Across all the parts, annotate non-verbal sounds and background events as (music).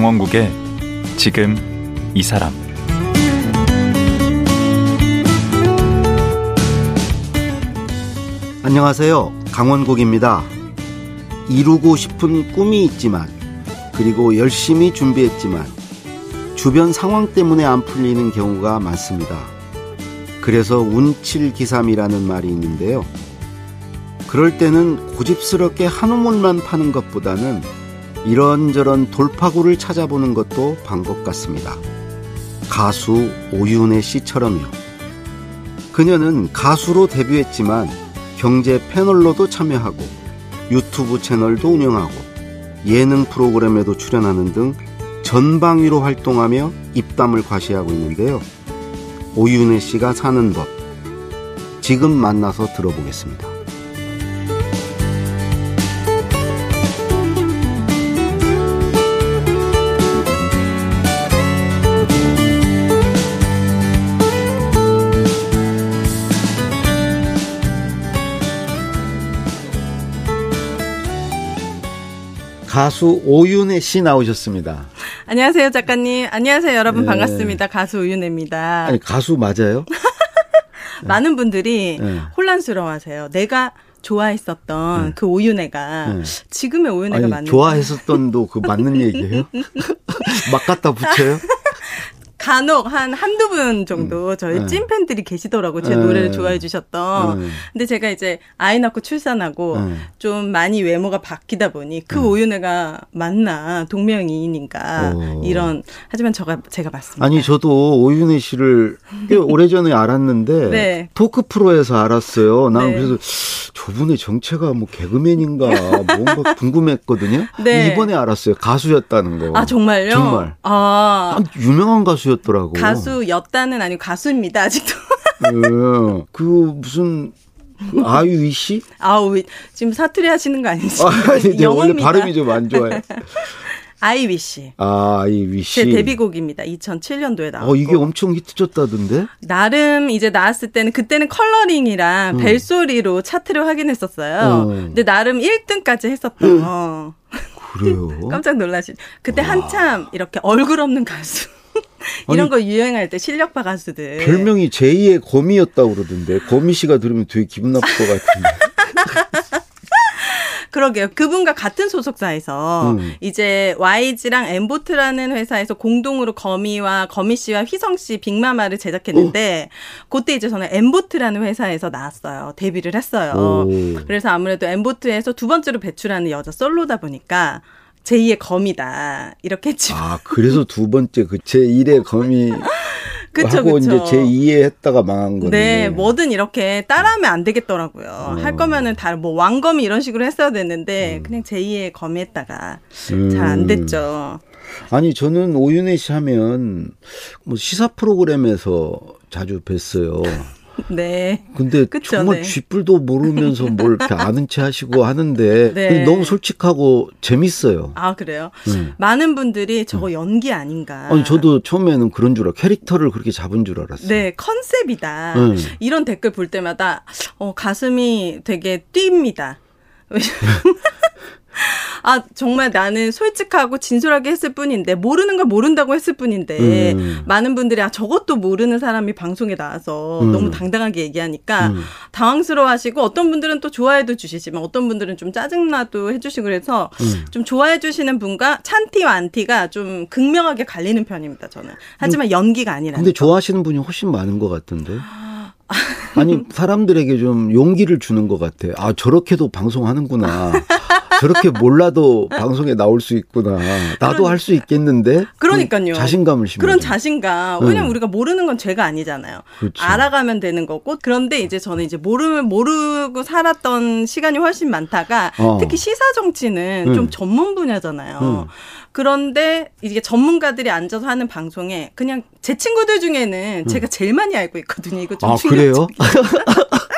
강원국의 지금 이 사람 안녕하세요. 강원국입니다. 이루고 싶은 꿈이 있지만 그리고 열심히 준비했지만 주변 상황 때문에 안 풀리는 경우가 많습니다. 그래서 운칠기삼이라는 말이 있는데요. 그럴 때는 고집스럽게 한 우물만 파는 것보다는 이런저런 돌파구를 찾아보는 것도 방법 같습니다. 가수 오윤혜 씨처럼요. 그녀는 가수로 데뷔했지만 경제 패널로도 참여하고 유튜브 채널도 운영하고 예능 프로그램에도 출연하는 등 전방위로 활동하며 입담을 과시하고 있는데요. 오윤혜 씨가 사는 법. 지금 만나서 들어보겠습니다. 가수 오윤혜 씨 나오셨습니다. 안녕하세요, 작가님. 안녕하세요, 여러분. 네. 반갑습니다. 가수 오윤혜입니다. 아니, 가수 맞아요? (laughs) 많은 분들이 네. 혼란스러워 하세요. 내가 좋아했었던 네. 그 오윤혜가 네. 지금의 오윤혜가 맞는 좋아했었던도 그 맞는 얘기예요? (laughs) 막 갖다 붙여요? 간혹 한 한두 분 정도 음. 저희 네. 찐팬들이 계시더라고요. 제 네. 노래를 좋아해 주셨던. 네. 근데 제가 이제 아이 낳고 출산하고 네. 좀 많이 외모가 바뀌다 보니 그 네. 오윤혜가 맞나 동명이인인가 오. 이런 하지만 저가 제가 맞습니다. 아니 저도 오윤혜 씨를 꽤 (laughs) 오래전에 알았는데 네. 토크 프로에서 알았어요. 난 그래서 저분의 정체가 뭐 개그맨인가 뭔가 (laughs) 궁금했거든요. 이번에 알았어요. 가수였다는 거. 아 정말요? 정말. 아 유명한 가수 가수였더라고. 가수였다는 아니고 가수입니다 아직도. 네. (laughs) 그 무슨 그 I Wish? 아우 지금 사투리 하시는 거 아니죠? 아, 니 원래 발음이 좀 안 좋아요. (laughs) I Wish. 아, I Wish. 제 데뷔곡입니다. 2007년도에 나왔고. 어, 이게 엄청 히트쳤다던데? 나름 이제 나왔을 때는 그때는 컬러링이랑 음. 벨소리로 차트를 확인했었어요. 음. 근데 나름 1등까지 했었던. 음. 그래요? (laughs) 깜짝 놀라시. 그때 와. 한참 이렇게 얼굴 없는 가수. 이런 아니, 거 유행할 때 실력파 가수들. 별명이 제2의 거미였다고 그러던데. 거미 씨가 들으면 되게 기분 나쁠 것 같은데. (laughs) 그러게요. 그분과 같은 소속사에서 음. 이제 YG랑 엠보트라는 회사에서 공동으로 거미와 거미 씨와 휘성 씨 빅마마를 제작했는데 오. 그때 이제 저는 엠보트라는 회사에서 나왔어요. 데뷔를 했어요. 오. 그래서 아무래도 엠보트에서 두 번째로 배출하는 여자 솔로다 보니까 제2의 검이다. 이렇게 했지. 아, 그래서 두 번째 그 제1의 검이 (laughs) 그쵸, 하고 그쵸. 이제 제2의 했다가 망한 거네. 네, 뭐든 이렇게 따라하면 안 되겠더라고요. 어. 할 거면은 다 뭐 왕검이 이런 식으로 했어야 됐는데 음. 그냥 제2의 검이 했다가 음. 잘안 됐죠. 아니, 저는 오윤혜 씨 하면 뭐 시사 프로그램에서 자주 뵀어요. (laughs) 네. 근데 그쵸, 정말 네. 쥐뿔도 모르면서 뭘 이렇게 아는 체 하시고 (laughs) 하는데 네. 너무 솔직하고 재밌어요. 아 그래요? 네. 많은 분들이 저거 음. 연기 아닌가. 아니 저도 처음에는 그런 줄 알아. 캐릭터를 그렇게 잡은 줄 알았어요. 네, 컨셉이다. 네. 이런 댓글 볼 때마다 어, 가슴이 되게 뜁니다. (laughs) 아 정말 나는 솔직하고 진솔하게 했을 뿐인데 모르는 걸 모른다고 했을 뿐인데 음. 많은 분들이 아 저것도 모르는 사람이 방송에 나와서 음. 너무 당당하게 얘기하니까 음. 당황스러워하시고 어떤 분들은 또 좋아해도 주시지만 어떤 분들은 좀 짜증나도 해주시고 그래서 음. 좀 좋아해 주시는 분과 찬티와 안티가 좀 극명하게 갈리는 편입니다 저는 하지만 음. 연기가 아니라 근데 좋아하시는 분이 훨씬 많은 것 같은데. (laughs) 아니 사람들에게 좀 용기를 주는 것 같아. 아 저렇게도 방송하는구나. 저렇게 몰라도 (laughs) 방송에 나올 수 있구나. 나도 할수 있겠는데. 그러니까요. 자신감을 심어. 그런 자신감. 왜냐면 응. 우리가 모르는 건 죄가 아니잖아요. 그렇죠. 알아가면 되는 거고. 그런데 이제 저는 이제 모르면 모르고 살았던 시간이 훨씬 많다가 어. 특히 시사 정치는 응. 좀 전문 분야잖아요. 응. 그런데 이게 전문가들이 앉아서 하는 방송에 그냥 제 친구들 중에는 제가 제일 많이 알고 있거든요. 이거 좀 아, 그래요? (laughs)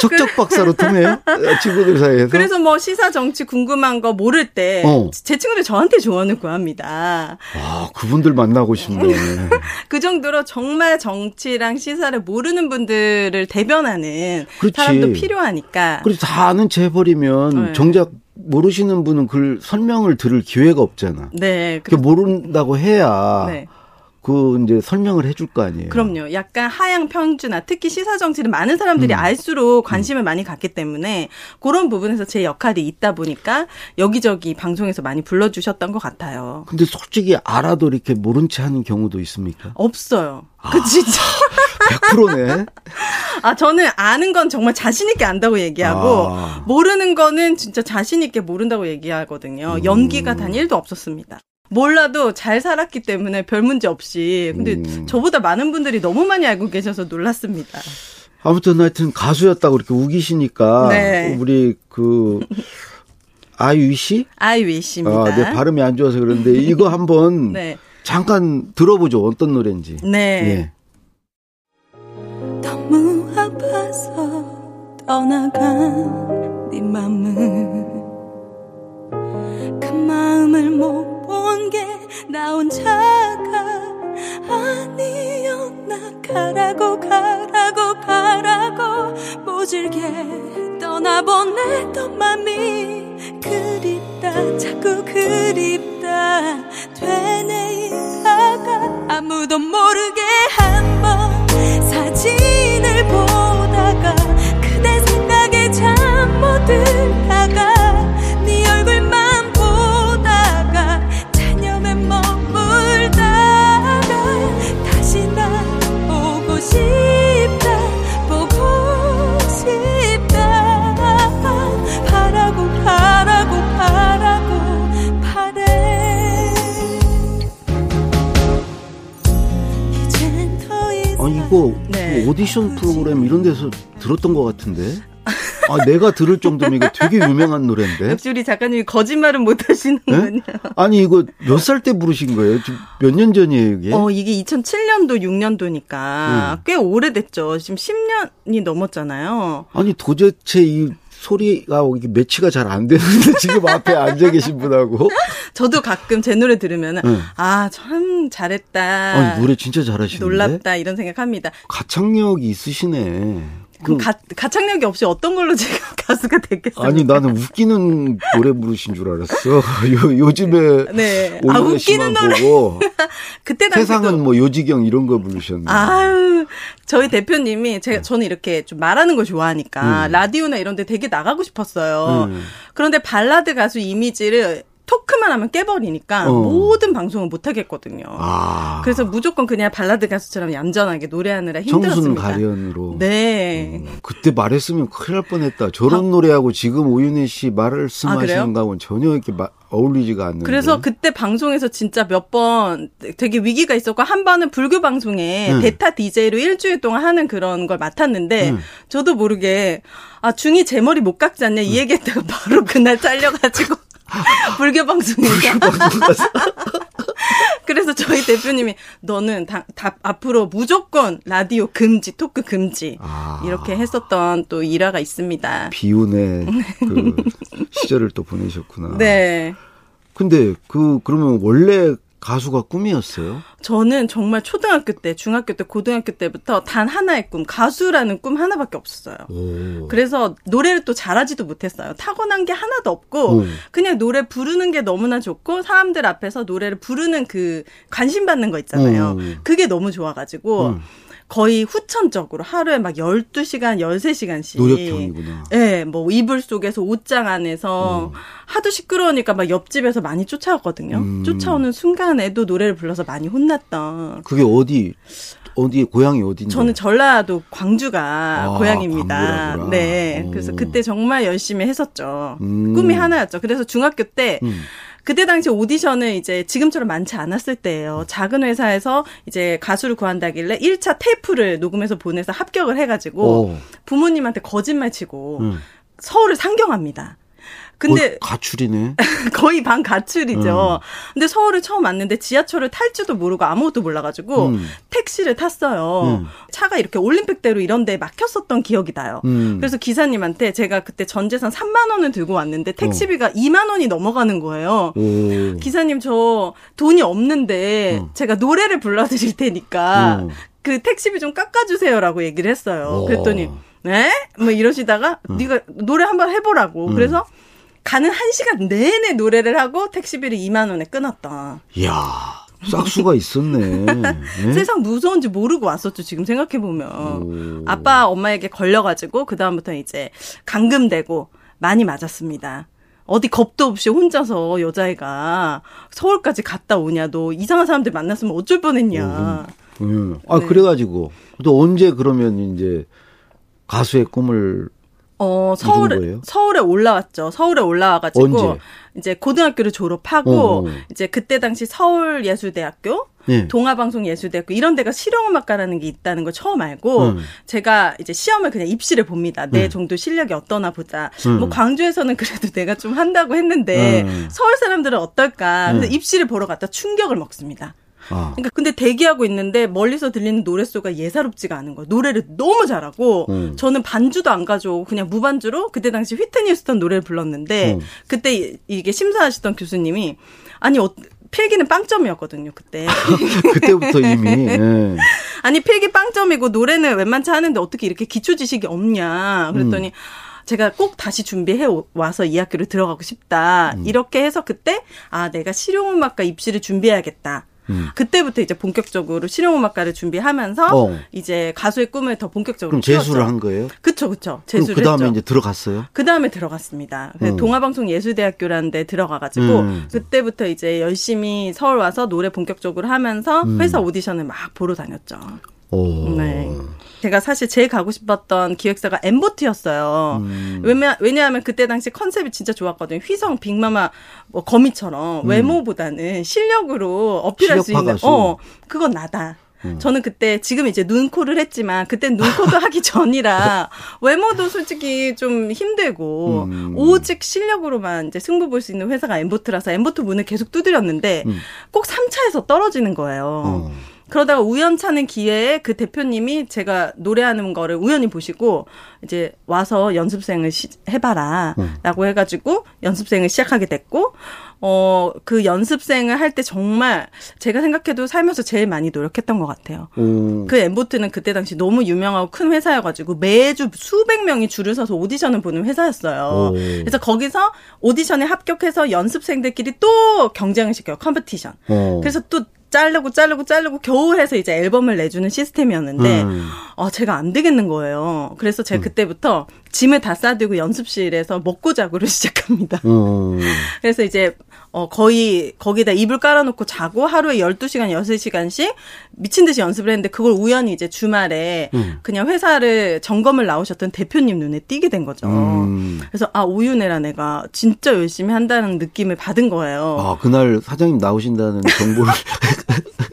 척척 박사로 통해요? 친구들 사이에서? 그래서 뭐 시사 정치 궁금한 거 모를 때제 어. 친구들 저한테 조언을 구합니다. 아, 그분들 만나고 싶네. (laughs) 그 정도로 정말 정치랑 시사를 모르는 분들을 대변하는 그렇지. 사람도 필요하니까. 그래서 다 아는 채 해버리면 네. 정작 모르시는 분은 그 설명을 들을 기회가 없잖아. 네. 그 모른다고 해야 네. 그 이제 설명을 해줄 거 아니에요. 그럼요. 약간 하향 평준화, 특히 시사 정치를 많은 사람들이 음. 알수록 관심을 음. 많이 갖기 때문에 그런 부분에서 제 역할이 있다 보니까 여기저기 방송에서 많이 불러주셨던 것 같아요. 근데 솔직히 알아도 이렇게 모른 체 하는 경우도 있습니까? 없어요. 아, 그 진짜 100%네. (laughs) 아 저는 아는 건 정말 자신 있게 안다고 얘기하고 아. 모르는 거는 진짜 자신 있게 모른다고 얘기하거든요. 음. 연기가 단 1도 없었습니다. 몰라도 잘 살았기 때문에 별 문제 없이. 근데 음. 저보다 많은 분들이 너무 많이 알고 계셔서 놀랐습니다. 아무튼 하여튼 가수였다고 이렇게 우기시니까 네. 우리 그? 아유이 씨입니다. 아, 내 발음이 안 좋아서 그런데 이거 한번 (laughs) 네. 잠깐 들어보죠. 어떤 노래인지. 네. 예. 너무 아파서 떠나간 네 맘은 그 마음을 못 본게나 혼자가 아니었나 가라고 가라고 가라고 모질게 떠나보냈던 맘이 그립다. 자꾸 그립다. 되뇌이다가. 아무도 모르게 한번 사진을 보다가 그대 생각에 잠못 들 오디션 프로그램 이런 데서 들었던 것 같은데. 아, 내가 들을 정도면 이거 되게 유명한 노래인데. 역시 우리 작가님이 거짓말은 못 하시는군요. 네? 아니, 이거 몇 살 때 부르신 거예요? 몇년 전이에요, 이게? 어, 이게 2007년도, 6년도니까 네. 꽤 오래됐죠. 지금 10년이 넘었잖아요. 아니, 도대체 이 소리가 매치가 잘 안 되는데 (laughs) 지금 앞에 앉아 계신 분하고 저도 가끔 제 노래 들으면 네. 아참 잘했다. 아니, 노래 진짜 잘하시는데 놀랍다 이런 생각합니다. 가창력이 있으시네. 그 가, 가창력이 없이 어떤 걸로 (laughs) 제가 가수가 됐겠어요? 아니 나는 웃기는 노래 부르신 줄 알았어. (laughs) 요, 요즘에 네. 아, 웃기는 노래 보고 (laughs) 그때 세상은 뭐 요지경 이런 거 부르셨네. 아유 저희 대표님이 제가 저는 이렇게 좀 말하는 걸 좋아하니까 음. 라디오나 이런 데 되게 나가고 싶었어요. 음. 그런데 발라드 가수 이미지를 토크만 하면 깨버리니까 어. 모든 방송을 못 하겠거든요. 아. 그래서 무조건 그냥 발라드 가수처럼 얌전하게 노래하느라 힘들었습니다. 청순 가련으로. 네. 음, 그때 말했으면 큰일 날 뻔했다. 저런 아. 노래하고 지금 오윤혜 씨 말을 쓰마시는 아, 거하고는 전혀 이렇게 마, 어울리지가 않는데. 그래서 그때 방송에서 진짜 몇 번 되게 위기가 있었고 한 번은 불교 방송에 음. 대타 DJ로 일주일 동안 하는 그런 걸 맡았는데 음. 저도 모르게 아 중이 제 머리 못 깎지 않냐 이 얘기했다가 바로 그날 (laughs) 잘려가지고 (laughs) 불교 방송에서. (laughs) 그래서 저희 대표님이 너는 다, 다, 앞으로 무조건 라디오 금지, 토크 금지 아. 이렇게 했었던 또 일화가 있습니다. 비운의 (laughs) 그 시절을 또 보내셨구나. 네. 근데 그 그러면 원래 가수가 꿈이었어요? 저는 정말 초등학교 때, 중학교 때, 고등학교 때부터 단 하나의 꿈, 가수라는 꿈 하나밖에 없었어요. 오. 그래서 노래를 또 잘하지도 못했어요. 타고난 게 하나도 없고, 오. 그냥 노래 부르는 게 너무나 좋고, 사람들 앞에서 노래를 부르는 그 관심 받는 거 있잖아요. 오. 그게 너무 좋아가지고, 음. 거의 후천적으로 하루에 막 12시간, 13시간씩. 노력형이구나. 예, 네, 뭐 이불 속에서 옷장 안에서 어. 하도 시끄러우니까 막 옆집에서 많이 쫓아왔거든요. 음. 쫓아오는 순간에도 노래를 불러서 많이 혼났던. 그게 어디 어디 고향이 어디인데? 저는 전라도 광주가 아, 고향입니다. 광주라구나. 네. 오. 그래서 그때 정말 열심히 했었죠. 음. 꿈이 하나였죠. 그래서 중학교 때 음. 그때 당시 오디션은 이제 지금처럼 많지 않았을 때예요. 작은 회사에서 이제 가수를 구한다길래 1차 테이프를 녹음해서 보내서 합격을 해가지고 오. 부모님한테 거짓말 치고 음. 서울을 상경합니다. 근데 가출이네. (laughs) 거의 반 가출이죠. 음. 근데 서울을 처음 왔는데 지하철을 탈지도 모르고 아무것도 몰라가지고 음. 택시를 탔어요. 음. 차가 이렇게 올림픽대로 이런데 막혔었던 기억이 나요. 음. 그래서 기사님한테 제가 그때 전재산 3만 원을 들고 왔는데 택시비가 어. 2만 원이 넘어가는 거예요. 오. 기사님 저 돈이 없는데 어. 제가 노래를 불러드릴 테니까 어. 그 택시비 좀 깎아주세요라고 얘기를 했어요. 어. 그랬더니 네? 뭐 이러시다가 어. 네가 노래 한번 해보라고. 음. 그래서 가는 한 시간 내내 노래를 하고 택시비를 2만 원에 끊었다. 이야. 싹수가 있었네. 네? (laughs) 세상 무서운지 모르고 왔었죠. 지금 생각해 보면 아빠 엄마에게 걸려가지고 그 다음부터 이제 감금되고 많이 맞았습니다. 어디 겁도 없이 혼자서 여자애가 서울까지 갔다 오냐. 너 이상한 사람들 만났으면 어쩔 뻔했냐. 음. 아 네. 그래가지고 또 언제 그러면 이제 가수의 꿈을 어, 서울에? 서울에 올라왔죠. 서울에 올라와가지고, 언제? 이제 고등학교를 졸업하고, 어, 어. 이제 그때 당시 서울예술대학교, 예. 동아방송예술대학교, 이런 데가 실용음악과라는 게 있다는 걸 처음 알고, 음. 제가 이제 시험을 그냥 입시를 봅니다. 내 음. 정도 실력이 어떠나 보자. 음. 뭐 광주에서는 그래도 (laughs) 내가 좀 한다고 했는데, 음. 서울 사람들은 어떨까. 그래서 음. 입시를 보러 갔다 충격을 먹습니다. 아. 그러니까 근데 대기하고 있는데 멀리서 들리는 노랫소가 예사롭지가 않은 거예요. 노래를 너무 잘하고 음. 저는 반주도 안 가져오고 그냥 무반주로 그때 당시 휘트니 휴스턴 노래를 불렀는데 음. 그때 이- 이게 심사하시던 교수님이 아니 어, 필기는 빵점이었거든요 그때. (laughs) 그때부터 이미 (laughs) 예. 아니 필기 빵점이고 노래는 웬만치 하는데 어떻게 이렇게 기초 지식이 없냐 그랬더니 음. 제가 꼭 다시 준비해 오- 와서 이 학교를 들어가고 싶다 음. 이렇게 해서 그때 아 내가 실용음악과 입시를 준비해야겠다 음. 그때부터 이제 본격적으로 실용음악과를 준비하면서 어. 이제 가수의 꿈을 더 본격적으로 그럼 재수를 키웠죠. 한 거예요? 그쵸 그쵸 재수를 그 다음에. 이제 들어갔어요? 그 다음에 들어갔습니다. 음. 동아방송예술대학교라는 데 들어가가지고 음. 그때부터 이제 열심히 서울 와서 노래 본격적으로 하면서 음. 회사 오디션을 막 보러 다녔죠. 오. 네. 제가 사실 제일 가고 싶었던 기획사가 엠보트였어요. 음. 왜냐, 왜냐하면 그때 당시 컨셉이 진짜 좋았거든요. 휘성, 빅마마, 뭐 거미처럼 외모보다는 실력으로 어필할 수 음. 있는, 가수. 어, 그건 나다. 저는 그때 지금 이제 눈코를 했지만 그때 눈코도 (laughs) 하기 전이라 외모도 솔직히 좀 힘들고 음. 오직 실력으로만 이제 승부 볼 수 있는 회사가 엠보트라서 엠보트 문을 계속 두드렸는데 음. 꼭 3차에서 떨어지는 거예요. 어. 그러다가 우연찮은 기회에 그 대표님이 제가 노래하는 거를 우연히 보시고 이제 와서 연습생을 시, 해봐라 음. 라고 해가지고 연습생을 시작하게 됐고 어, 그 연습생을 할 때 정말 제가 생각해도 살면서 제일 많이 노력했던 것 같아요. 오. 그 엠보트는 그때 당시 너무 유명하고 큰 회사여가지고 매주 수백 명이 줄을 서서 오디션을 보는 회사였어요. 오. 그래서 거기서 오디션에 합격해서 연습생들끼리 또 경쟁을 시켜요. 컴피티션. 어. 그래서 또 자르고 자르고 자르고 겨우 해서 이제 앨범을 내주는 시스템이었는데 음. 어 제가 안 되겠는 거예요. 그래서 제가 그때부터 짐을 다 싸들고 연습실에서 먹고 자고를 (laughs) 시작합니다. 어. 그래서 이제 어 거의 거기다 이불 깔아놓고 자고 하루에 12시간, 6시간씩 미친 듯이 연습을 했는데 그걸 우연히 이제 주말에 음. 그냥 회사를 점검을 나오셨던 대표님 눈에 띄게 된 거죠. 음. 그래서 아 오윤혜라 내가 진짜 열심히 한다는 느낌을 받은 거예요. 아, 그날 사장님 나오신다는 정보를. (laughs)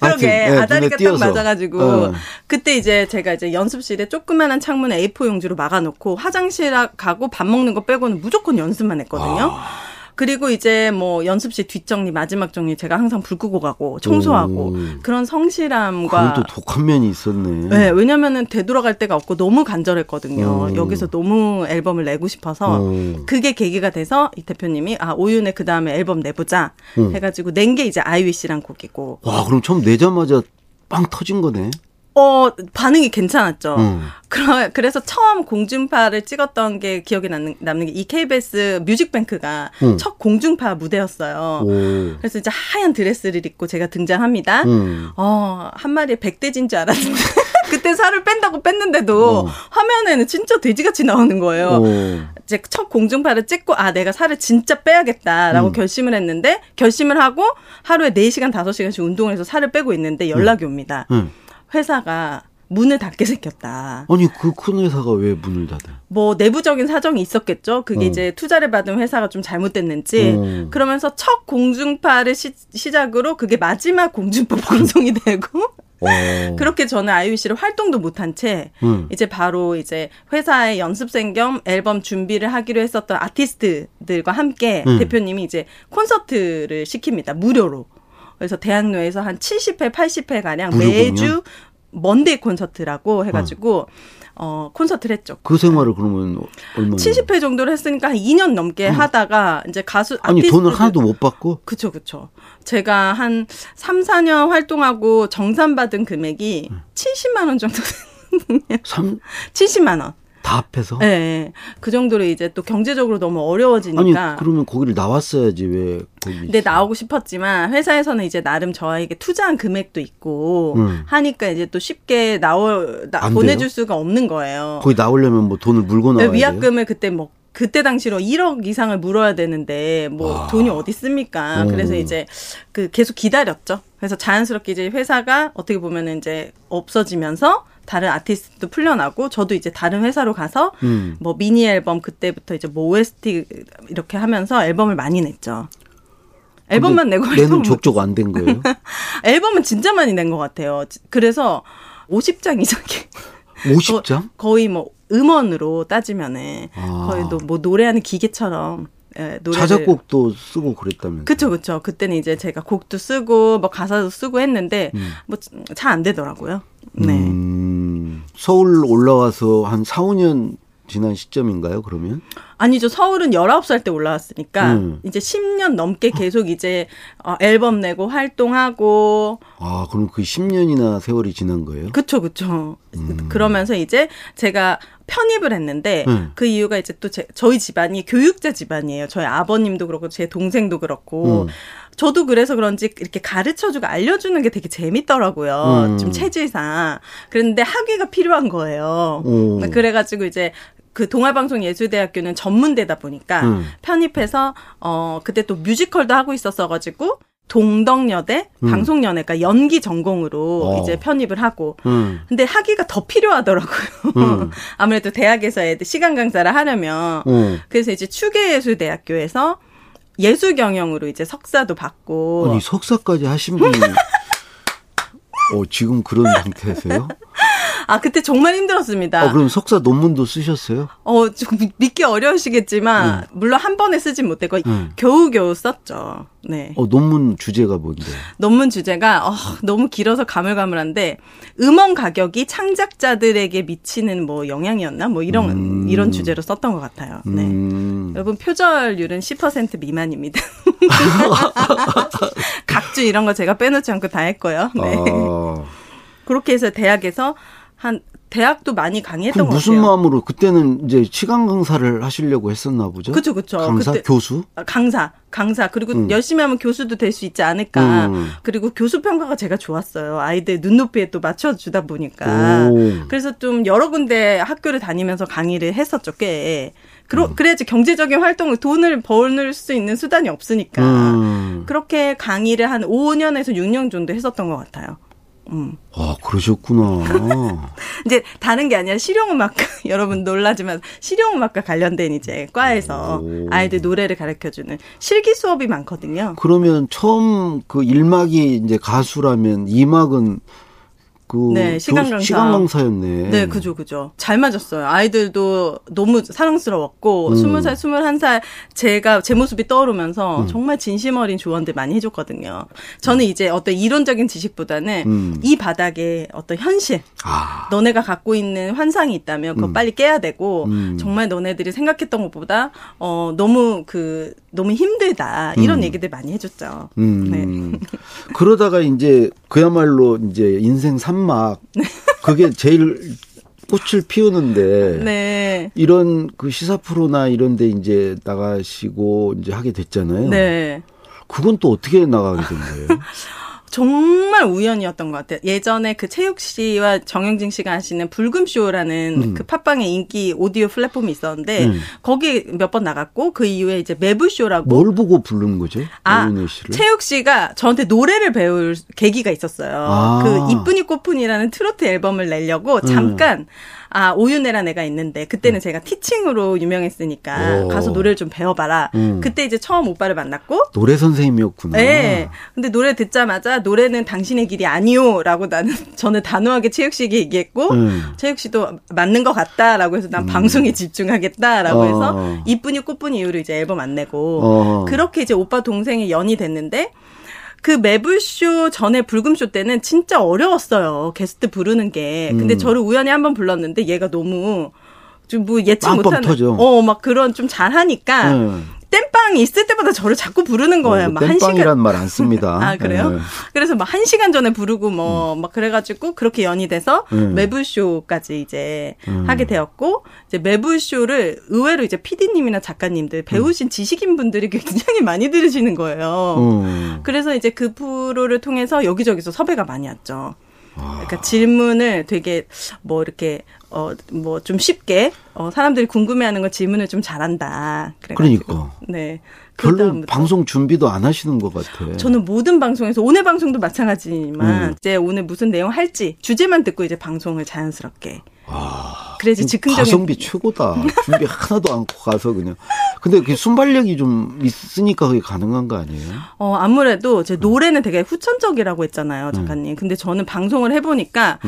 그러게 예, 눈에 아다리가 딱. 맞아가지고 어. 그때 이제 제가 이제 연습실에 조그만한 창문에 A4 용지로 막아놓고 화장실 가고 밥 먹는 거 빼고는 무조건 연습만 했거든요. 아. 그리고 이제 뭐 연습실 뒷정리 마지막 정리 제가 항상 불 끄고 가고 청소하고 오. 그런 성실함과 또 독한 면이 있었네. 네, 왜냐면은 되돌아갈 데가 없고 너무 간절했거든요. 음. 여기서 너무 앨범을 내고 싶어서 음. 그게 계기가 돼서 이 대표님이 아 오윤의 그 다음에 앨범 내보자 음. 해가지고 낸 게 이제 아이위시란 곡이고 와, 그럼 처음 내자마자 빵 터진 거네. 어 반응이 괜찮았죠. 음. 그러, 그래서 처음 공중파를 찍었던 게 기억에 남는, 남는 게 이 KBS 뮤직뱅크가 음. 첫 공중파 무대였어요. 오. 그래서 이제 하얀 드레스를 입고 제가 등장합니다. 음. 어, 한 마리에 백돼지인 줄 알았는데. (laughs) 그때 살을 뺀다고 뺐는데도 어. 화면에는 진짜 돼지같이 나오는 거예요. 오. 이제 첫 공중파를 찍고 아 내가 살을 진짜 빼야겠다라고 음. 결심을 했는데 결심을 하고 하루에 4시간 5시간씩 운동을 해서 살을 빼고 있는데 연락이 옵니다. 음. 회사가 문을 닫게 생겼다. 아니, 그 큰 회사가 왜 문을 닫아? 뭐 내부적인 사정이 있었겠죠. 그게 음. 이제 투자를 받은 회사가 좀 잘못됐는지. 음. 그러면서 첫 공중파를 시, 시작으로 그게 마지막 공중파 (laughs) 방송이 되고 어. 그렇게 저는 아이유 씨를 활동도 못한 채 음. 이제 바로 이제 회사의 연습생 겸 앨범 준비를 하기로 했었던 아티스트들과 함께 음. 대표님이 이제 콘서트를 시킵니다. 무료로. 그래서 대학로에서 한 70회, 80회 가량 무료 매주? 먼데이 콘서트라고 해가지고 어 콘서트를 했죠. 그 생활을 그러면 얼마나? 70회 정도를 했으니까 한 2년 넘게 하다가 이제 가수 음. 아니, 돈을 하나도 못 받고? 그쵸, 그쵸. 제가 한 3, 4년 활동하고 정산 받은 금액이 70만 원 정도, 삼, (laughs) 70만 원. 다 합해서? 네. 그 정도로 이제 또 경제적으로 너무 어려워지니까. 아니, 그러면 거기를 나왔어야,지 왜 거기. 근데 나오고 싶었지만 회사에서는 이제 나름 저에게 투자한 금액도 있고 음. 하니까 이제 또 쉽게 나오 나, 보내줄 수가 없는 거예요. 거기 나오려면 뭐 돈을 물고 나와야 네, 위약금을 그때 뭐 그때 당시로 1억 이상을 물어야 되는데 뭐 와. 돈이 어디 있습니까? 오. 그래서 이제 그 계속 기다렸죠. 그래서 자연스럽게 이제 회사가 어떻게 보면은 이제 없어지면서 다른 아티스트도 풀려나고 저도 이제 다른 회사로 가서 음. 뭐 미니 앨범 그때부터 이제 뭐 OST 이렇게 하면서 앨범을 많이 냈죠. 앨범만 내고 내는 족족 안 된 거예요? (laughs) 앨범은 진짜 많이 낸 것 같아요. 그래서 50장 이상이 (laughs) 50장? 거 의 뭐 음원으로 따지면은 아. 거의 뭐 노래하는 기계처럼 예, 노래 자작곡도 쓰고 그랬다면 그쵸 그쵸 그때는 이제 제가 곡도 쓰고 뭐 가사도 쓰고 했는데 음. 뭐잘 안 되더라고요. 네. 음, 서울 올라와서 한 4, 5년 지난 시점인가요, 그러면? 아니죠. 서울은 19살 때 올라왔으니까 음. 이제 10년 넘게 계속 이제 어, 앨범 내고 활동하고 아, 그럼 그 10년이나 세월이 지난 거예요? 그쵸, 그쵸. 음. 그러면서 이제 제가 편입을 했는데 음. 그 이유가 이제 또 제, 저희 집안이 교육자 집안이에요. 저희 아버님도 그렇고 제 동생도 그렇고 음. 저도 그래서 그런지 이렇게 가르쳐주고 알려주는 게 되게 재밌더라고요. 음. 좀 체질상. 그런데 학위가 필요한 거예요. 오. 그래가지고 이제 그 동아방송예술대학교는 전문대다 보니까 음. 편입해서 어 그때 또 뮤지컬도 하고 있었어 가지고 동덕여대 음. 방송연예과 연기 전공으로 어. 이제 편입을 하고 음. 근데 학위가 더 필요하더라고요. 음. (laughs) 아무래도 대학에서 애들 시간 강사를 하려면 음. 그래서 이제 추계예술대학교에서 예술 경영으로 이제 석사도 받고 아니 석사까지 하신 분이 (laughs) 어 지금 그런 상태세요? 아, 그때 정말 힘들었습니다. 어, 그럼 석사 논문도 쓰셨어요? 어, 좀 믿기 어려우시겠지만, 음. 물론 한 번에 쓰진 못했고, 음. 겨우겨우 썼죠. 네. 어, 논문 주제가 뭔데? 논문 주제가, 어, 너무 길어서 가물가물한데, 음원 가격이 창작자들에게 미치는 뭐 영향이었나? 뭐 이런, 음. 이런 주제로 썼던 것 같아요. 네. 음. 여러분, 표절률은 10% 미만입니다. (laughs) (laughs) 각주 이런 거 제가 빼놓지 않고 다 했고요. 네. 아. 그렇게 해서 대학에서 한 대학도 많이 강의했던 것 같아요. 무슨 마음으로 그때는 이제 시간 강사를 하시려고 했었나 보죠? 그렇죠, 그렇죠. 강사, 그때, 교수? 아, 강사, 강사. 그리고 음. 열심히 하면 교수도 될 수 있지 않을까. 음. 그리고 교수 평가가 제가 좋았어요. 아이들 눈높이에 또 맞춰주다 보니까. 오. 그래서 좀 여러 군데 학교를 다니면서 강의를 했었죠, 꽤. 그러, 음. 그래야지 경제적인 활동을 돈을 벌 수 있는 수단이 없으니까. 음. 그렇게 강의를 한 5년에서 6년 정도 했었던 것 같아요. 음. 아, 그러셨구나. (laughs) 이제 다른 게 아니라 실용음악과, (laughs) 여러분 놀라지만 실용음악과 관련된 이제 과에서 오. 아이들 노래를 가르쳐 주는 실기 수업이 많거든요. 그러면 처음 그 1막이 이제 가수라면 2막은 그 네, 시간 강사. 시간 강사였네. 네, 그죠, 그죠. 잘 맞았어요. 아이들도 너무 사랑스러웠고, 스무 살 스물한 살 제가 제 모습이 떠오르면서 음. 정말 진심 어린 조언들 많이 해줬거든요. 저는 음. 이제 어떤 이론적인 지식보다는 음. 이 바닥에 어떤 현실, 아. 너네가 갖고 있는 환상이 있다면 그거 음. 빨리 깨야 되고, 음. 정말 너네들이 생각했던 것보다 어 너무 그 너무 힘들다 이런 음. 얘기들 많이 해줬죠. 네. 그러다가 이제 그야말로 이제 인생 3 산막 그게 제일 꽃을 피우는데 (laughs) 네. 이런 그 시사 프로나 이런데 이제 나가시고 이제 하게 됐잖아요. 네. 그건 또 어떻게 나가게 된 거예요? (laughs) 정말 우연이었던 것 같아요. 예전에 그 체육 씨와 정영진 씨가 하시는 불금쇼라는 음. 그 팟빵의 인기 오디오 플랫폼이 있었는데 음. 거기 몇 번 나갔고 그 이후에 이제 매부쇼라고 뭘 보고 부른 거죠? 아, 체육 씨가 저한테 노래를 배울 계기가 있었어요. 아. 그 이쁜이 꽃분이라는 트로트 앨범을 내려고 음. 잠깐 음. 아 오윤혜란 애가 있는데 그때는 음. 제가 티칭으로 유명했으니까 오. 가서 노래를 좀 배워봐라. 음. 그때 이제 처음 오빠를 만났고 노래 선생님이었구나. 네. 근데 노래 듣자마자 노래는 당신의 길이 아니오라고 나는 (laughs) 저는 단호하게 체육 씨에게 얘기했고 음. 체육 씨도 맞는 것 같다라고 해서 난 음. 방송에 집중하겠다라고 어. 해서 이쁜이 꽃분이 이후로 이제 앨범 안 내고 어. 그렇게 이제 오빠 동생이 연이 됐는데. 그 매블쇼 전에 불금쇼 때는 진짜 어려웠어요. 게스트 부르는 게. 근데 음. 저를 우연히 한번 불렀는데 얘가 너무 좀뭐 예측 못하는 어막 그런 좀 잘하니까 음. 땜빵이 있을 때마다 저를 자꾸 부르는 거예요. 어, 시간. 땜빵이란 말 안 씁니다. (laughs) 아 그래요? 네. 그래서 막 한 시간 전에 부르고 뭐막 그래가지고 그렇게 연이 돼서 음. 매불쇼까지 이제 음. 하게 되었고 이제 매불쇼를 의외로 이제 PD님이나 작가님들 배우신 지식인 분들이 굉장히 많이 들으시는 거예요. 어. 그래서 이제 그 프로를 통해서 여기저기서 섭외가 많이 왔죠. 그러니까 질문을 되게 뭐 이렇게 어 뭐 좀 쉽게 어 사람들이 궁금해하는 거 질문을 좀 잘한다. 그래가지고. 그러니까. 네. 별로 그다음부터 방송 준비도 안 하시는 것 같아. 저는 모든 방송에서 오늘 방송도 마찬가지지만 음. 이제 오늘 무슨 내용 할지 주제만 듣고 이제 방송을 자연스럽게 아, 그래야지 즉흥적인 가성비 최고다. 준비 하나도 않고 가서 그냥. 근데 그 순발력이 좀 있으니까 그게 가능한 거 아니에요? 어 아무래도 제 노래는 되게 후천적이라고 했잖아요 작가님. 근데 저는 방송을 해보니까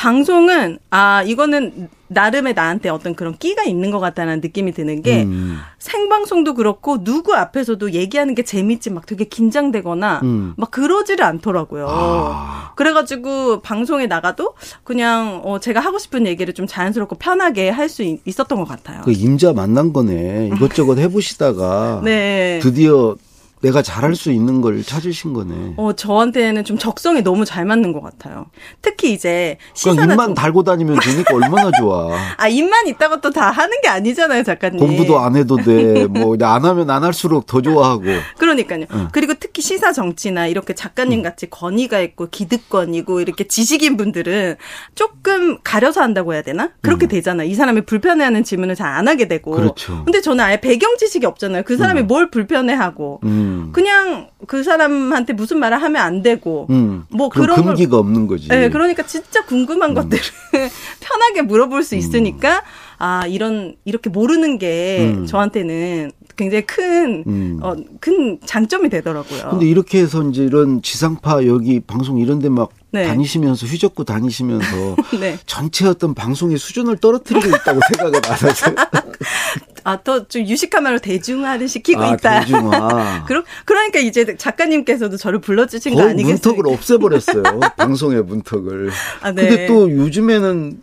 방송은 아 이거는 나름의 나한테 어떤 그런 끼가 있는 것 같다는 느낌이 드는 게 음. 생방송도 그렇고 누구 앞에서도 얘기하는 게 재밌지 막 되게 긴장되거나 음. 막 그러지를 않더라고요. 아. 그래가지고 방송에 나가도 그냥 어 제가 하고 싶은 얘기를 좀 자연스럽고 편하게 할 수 있었던 것 같아요. 그 임자 만난 거네. 이것저것 해보시다가 (laughs) 네. 드디어 내가 잘할 수 있는 걸 찾으신 거네. 어 저한테는 좀 적성이 너무 잘 맞는 것 같아요. 특히 이제 그냥 시사나 입만 좀- 달고 다니면 되니까 얼마나 좋아. (laughs) 아 입만 있다고 또 다 하는 게 아니잖아요, 작가님. 공부도 안 해도 돼. 뭐 안 하면 안 할수록 더 좋아하고. 그러니까요. 그리고 특히 시사 정치나 이렇게 작가님 같이 권위가 있고 기득권이고 이렇게 지식인 분들은 조금 가려서 한다고 해야 되나? 그렇게 되잖아요. 이 사람이 불편해하는 질문을 잘 안 하게 되고. 그렇죠. 근데 저는 아예 배경 지식이 없잖아요. 그 사람이 뭘 불편해하고. 음. 그냥 그 사람한테 무슨 말을 하면 안 되고. 음. 뭐 그런 걸- 금기가 없는 거지. 네, 그러니까 진짜 궁금한 것들을 (laughs) 편하게 물어볼 수 있으니까 아 이런 이렇게 모르는 게 음. 저한테는 굉장히 큰, 음. 어, 큰 장점이 되더라고요. 근데 이렇게 해서 이제 이런 지상파 여기 방송 이런 데막 네. 다니시면서 휘젓고 다니시면서 (laughs) 네. 전체 어떤 방송의 수준을 떨어뜨리고 있다고 생각을 안 하세요? (laughs) 아, 또 좀 유식한 말로 대중화를 시키고 아, 있다. 대중화. (laughs) 그러, 그러니까 이제 작가님께서도 저를 불러주신 거 아니겠습니까? 문턱을 없애버렸어요. 방송의 문턱을. 아, 네. 근데 또 요즘에는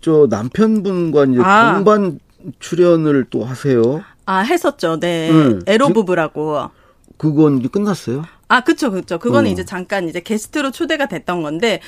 저 남편분과 이제 아. 동반 출연을 또 하세요. 아, 했었죠. 네. 네. 에로 지- 부부라고. 그건 이제 끝났어요? 아, 그쵸, 그쵸. 그거는 어. 이제 잠깐 이제 게스트로 초대가 됐던 건데,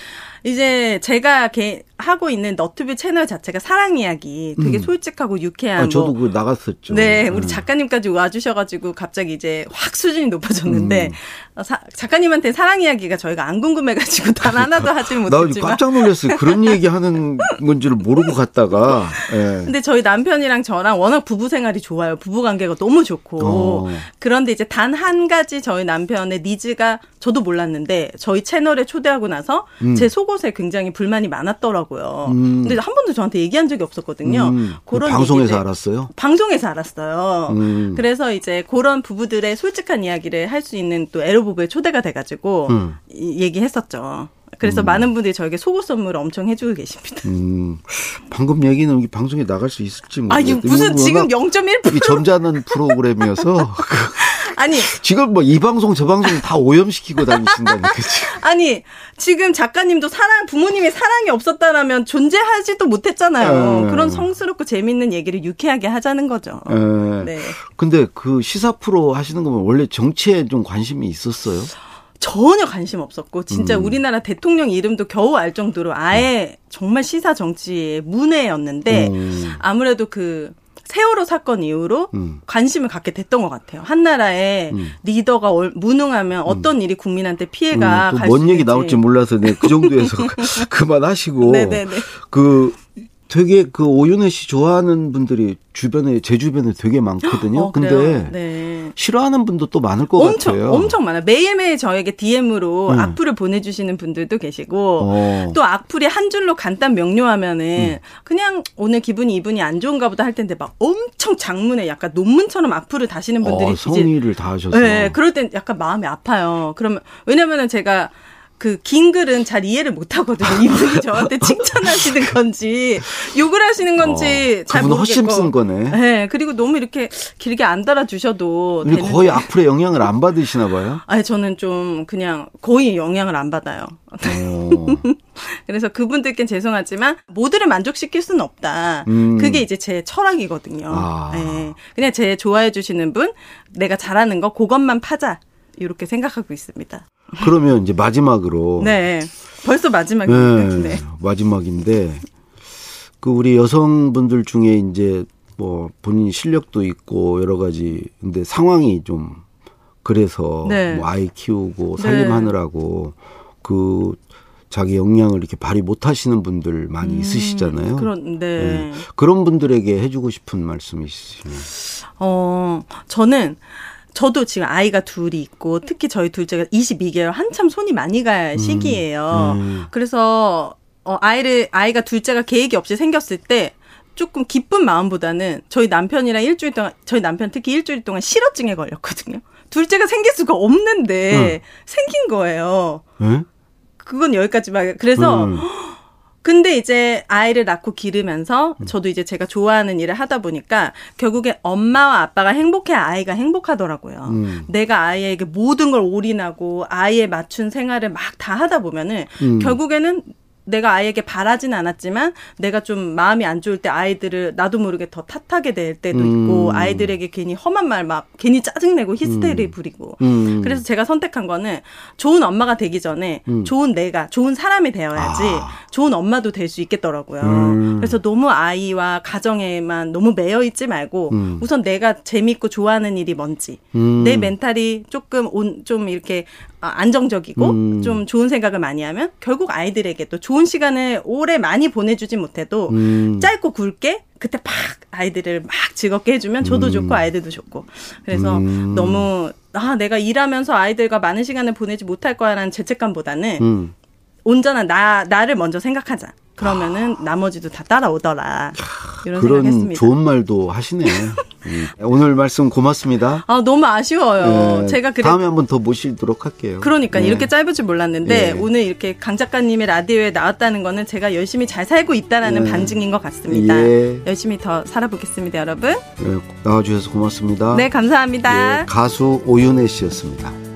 이제 제가 개, 하고 있는 너튜브 채널 자체가 사랑 이야기 되게 음. 솔직하고 유쾌한. 아, 저도 뭐, 그 나갔었죠. 네, 우리 음. 작가님까지 와주셔가지고 갑자기 이제 확 수준이 높아졌는데, 음. 어, 사- 작가님한테 사랑 이야기가 저희가 안 궁금해가지고 단 하나도 하지 나 못했지만. 깜짝 놀랐어요. 그런 얘기 하는 건지를 모르고 갔다가. (laughs) 예. 근데 저희 남편이랑 저랑 워낙 부부 생활이 좋아요. 부부 관계가 너무 좋고. 어. 그런데 이제 단 한 가지 저희 남편의 니즈가 저도 몰랐는데 저희 채널에 초대하고 나서 제 속옷에 굉장히 불만이 많았더라고요. 음. 근데 한 번도 저한테 얘기한 적이 없었거든요. 음, 그런 방송에서 얘기들- 알았어요? 방송에서 알았어요. 음. 그래서 이제 그런 부부들의 솔직한 이야기를 할 수 있는 또 에로 부부에 초대가 돼가지고 음. 이- 얘기했었죠. 그래서 많은 분들이 저에게 속옷 선물을 엄청 해주고 계십니다. 음, 방금 얘기는 이 방송에 나갈 수 있을지 아, 이 모르겠어요. 무슨 지금 워낙 0.1%이 점잖은 프로그램이어서 (laughs) 아니 지금 뭐 이 방송 저 방송 다 오염시키고 다니신다니까. (laughs) 아니 지금 작가님도 사랑 부모님이 사랑이 없었다라면 존재하지도 못했잖아요. 에. 그런 성스럽고 재밌는 얘기를 유쾌하게 하자는 거죠. 예. 네. 근데 그 시사 프로 하시는 거면 원래 정치에 좀 관심이 있었어요? 전혀 관심 없었고 진짜 음. 우리나라 대통령 이름도 겨우 알 정도로 아예 정말 시사 정치의 문외였는데 음. 아무래도 그 세월호 사건 이후로 음. 관심을 갖게 됐던 것 같아요. 한 나라의 음. 리더가 얼- 무능하면 어떤 일이 국민한테 피해가 음, 갈 또뭔 수 얘기. 나올지 몰라서 네, 그 정도에서 (laughs) 그만하시고 네네네. 그 되게 그 오윤혜 씨 좋아하는 분들이 주변에 제 주변에 되게 많거든요. 어, 근데? 네. 싫어하는 분도 또 많을 것 엄청 같아요. 엄청 많아요. 매일매일 저에게 DM으로 음. 악플을 보내주시는 분들도 계시고 어. 또 악플이 한 줄로 간단 명료하면은 그냥 오늘 기분이 이분이 안 좋은가 보다 할 텐데 막 엄청 장문에 약간 논문처럼 악플을 다시는 분들이 어, 성의를 다하셔서. 네, 그럴 땐 약간 마음이 아파요. 그러면 왜냐면은 제가 그 긴 글은 잘 이해를 못 하거든요. (laughs) 이분이 저한테 칭찬하시는 건지 욕을 하시는 건지 어, 잘 모르겠고. 허심 쓴 거네. 네, 그리고 너무 이렇게 길게 안 달아주셔도. 거의 악플에 영향을 안 받으시나 봐요. (laughs) 아니 저는 좀 그냥 거의 영향을 안 받아요. 어. (laughs) 그래서 그분들께 죄송하지만 모두를 만족시킬 수는 없다. 음. 그게 이제 제 철학이거든요. 아. 네. 그냥 제 좋아해 주시는 분, 내가 잘하는 거 그것만 파자. 이렇게 생각하고 있습니다. 그러면 이제 마지막으로 네. 벌써 마지막입니다. 네, 네. 마지막인데 그 우리 여성분들 중에 이제 뭐 본인 실력도 있고 여러 가지 근데 상황이 좀 그래서 네. 뭐 아이 키우고 네. 살림하느라고 그 자기 역량을 이렇게 발휘 못 하시는 분들 많이 있으시잖아요. 음, 그런, 네. 네. 그런 분들에게 해주고 싶은 말씀이 있으시면. 어, 저는 저도 지금 아이가 둘이 있고 특히 저희 둘째가 22개월 한참 손이 많이 갈 시기예요. 음. 그래서 어, 아이를 아이가 둘째가 계획이 없이 생겼을 때 조금 기쁜 마음보다는 저희 남편이랑 일주일 동안 저희 남편 특히 일주일 동안 실어증에 걸렸거든요. 둘째가 생길 수가 없는데 생긴 거예요. 네? 그건 여기까지만. 그래서 음. 근데 이제 아이를 낳고 기르면서 저도 이제 제가 좋아하는 일을 하다 보니까 결국에 엄마와 아빠가 행복해야 아이가 행복하더라고요. 음. 내가 아이에게 모든 걸 올인하고 아이에 맞춘 생활을 막 다 하다 보면은 음. 결국에는 내가 아이에게 바라진 않았지만 내가 좀 마음이 안 좋을 때 아이들을 나도 모르게 더 탓하게 될 때도 음. 있고 아이들에게 괜히 험한 말 막 괜히 짜증내고 히스테리 부리고 음. 그래서 제가 선택한 거는 좋은 엄마가 되기 전에 음. 좋은 내가 좋은 사람이 되어야지 아. 좋은 엄마도 될 수 있겠더라고요. 음. 그래서 너무 아이와 가정에만 너무 매여 있지 말고 음. 우선 내가 재밌고 좋아하는 일이 뭔지 음. 내 멘탈이 조금 온, 좀 이렇게 아, 안정적이고 음. 좀 좋은 생각을 많이 하면 결국 아이들에게 또 좋은 시간을 오래 많이 보내주지 못해도 음. 짧고 굵게 그때 팍 아이들을 막 즐겁게 해주면 저도 음. 좋고 아이들도 좋고 그래서 음. 너무 아 내가 일하면서 아이들과 많은 시간을 보내지 못할 거야라는 죄책감보다는 음. 온전한 나 나를 먼저 생각하자. 그러면은 나머지도 다 따라오더라. 이런 그런 생각했습니다. 좋은 말도 하시네. 음. 오늘 말씀 고맙습니다. 아 너무 아쉬워요. 네, 제가 그래 다음에 한번 더 모시도록 할게요. 그러니까 네. 이렇게 짧을 줄 몰랐는데 네. 오늘 이렇게 강 작가님의 라디오에 나왔다는 거는 제가 열심히 잘 살고 있다라는 네. 반증인 것 같습니다. 예. 열심히 더 살아보겠습니다, 여러분. 네, 나와주셔서 고맙습니다. 네, 감사합니다. 예, 가수 오윤혜 씨였습니다.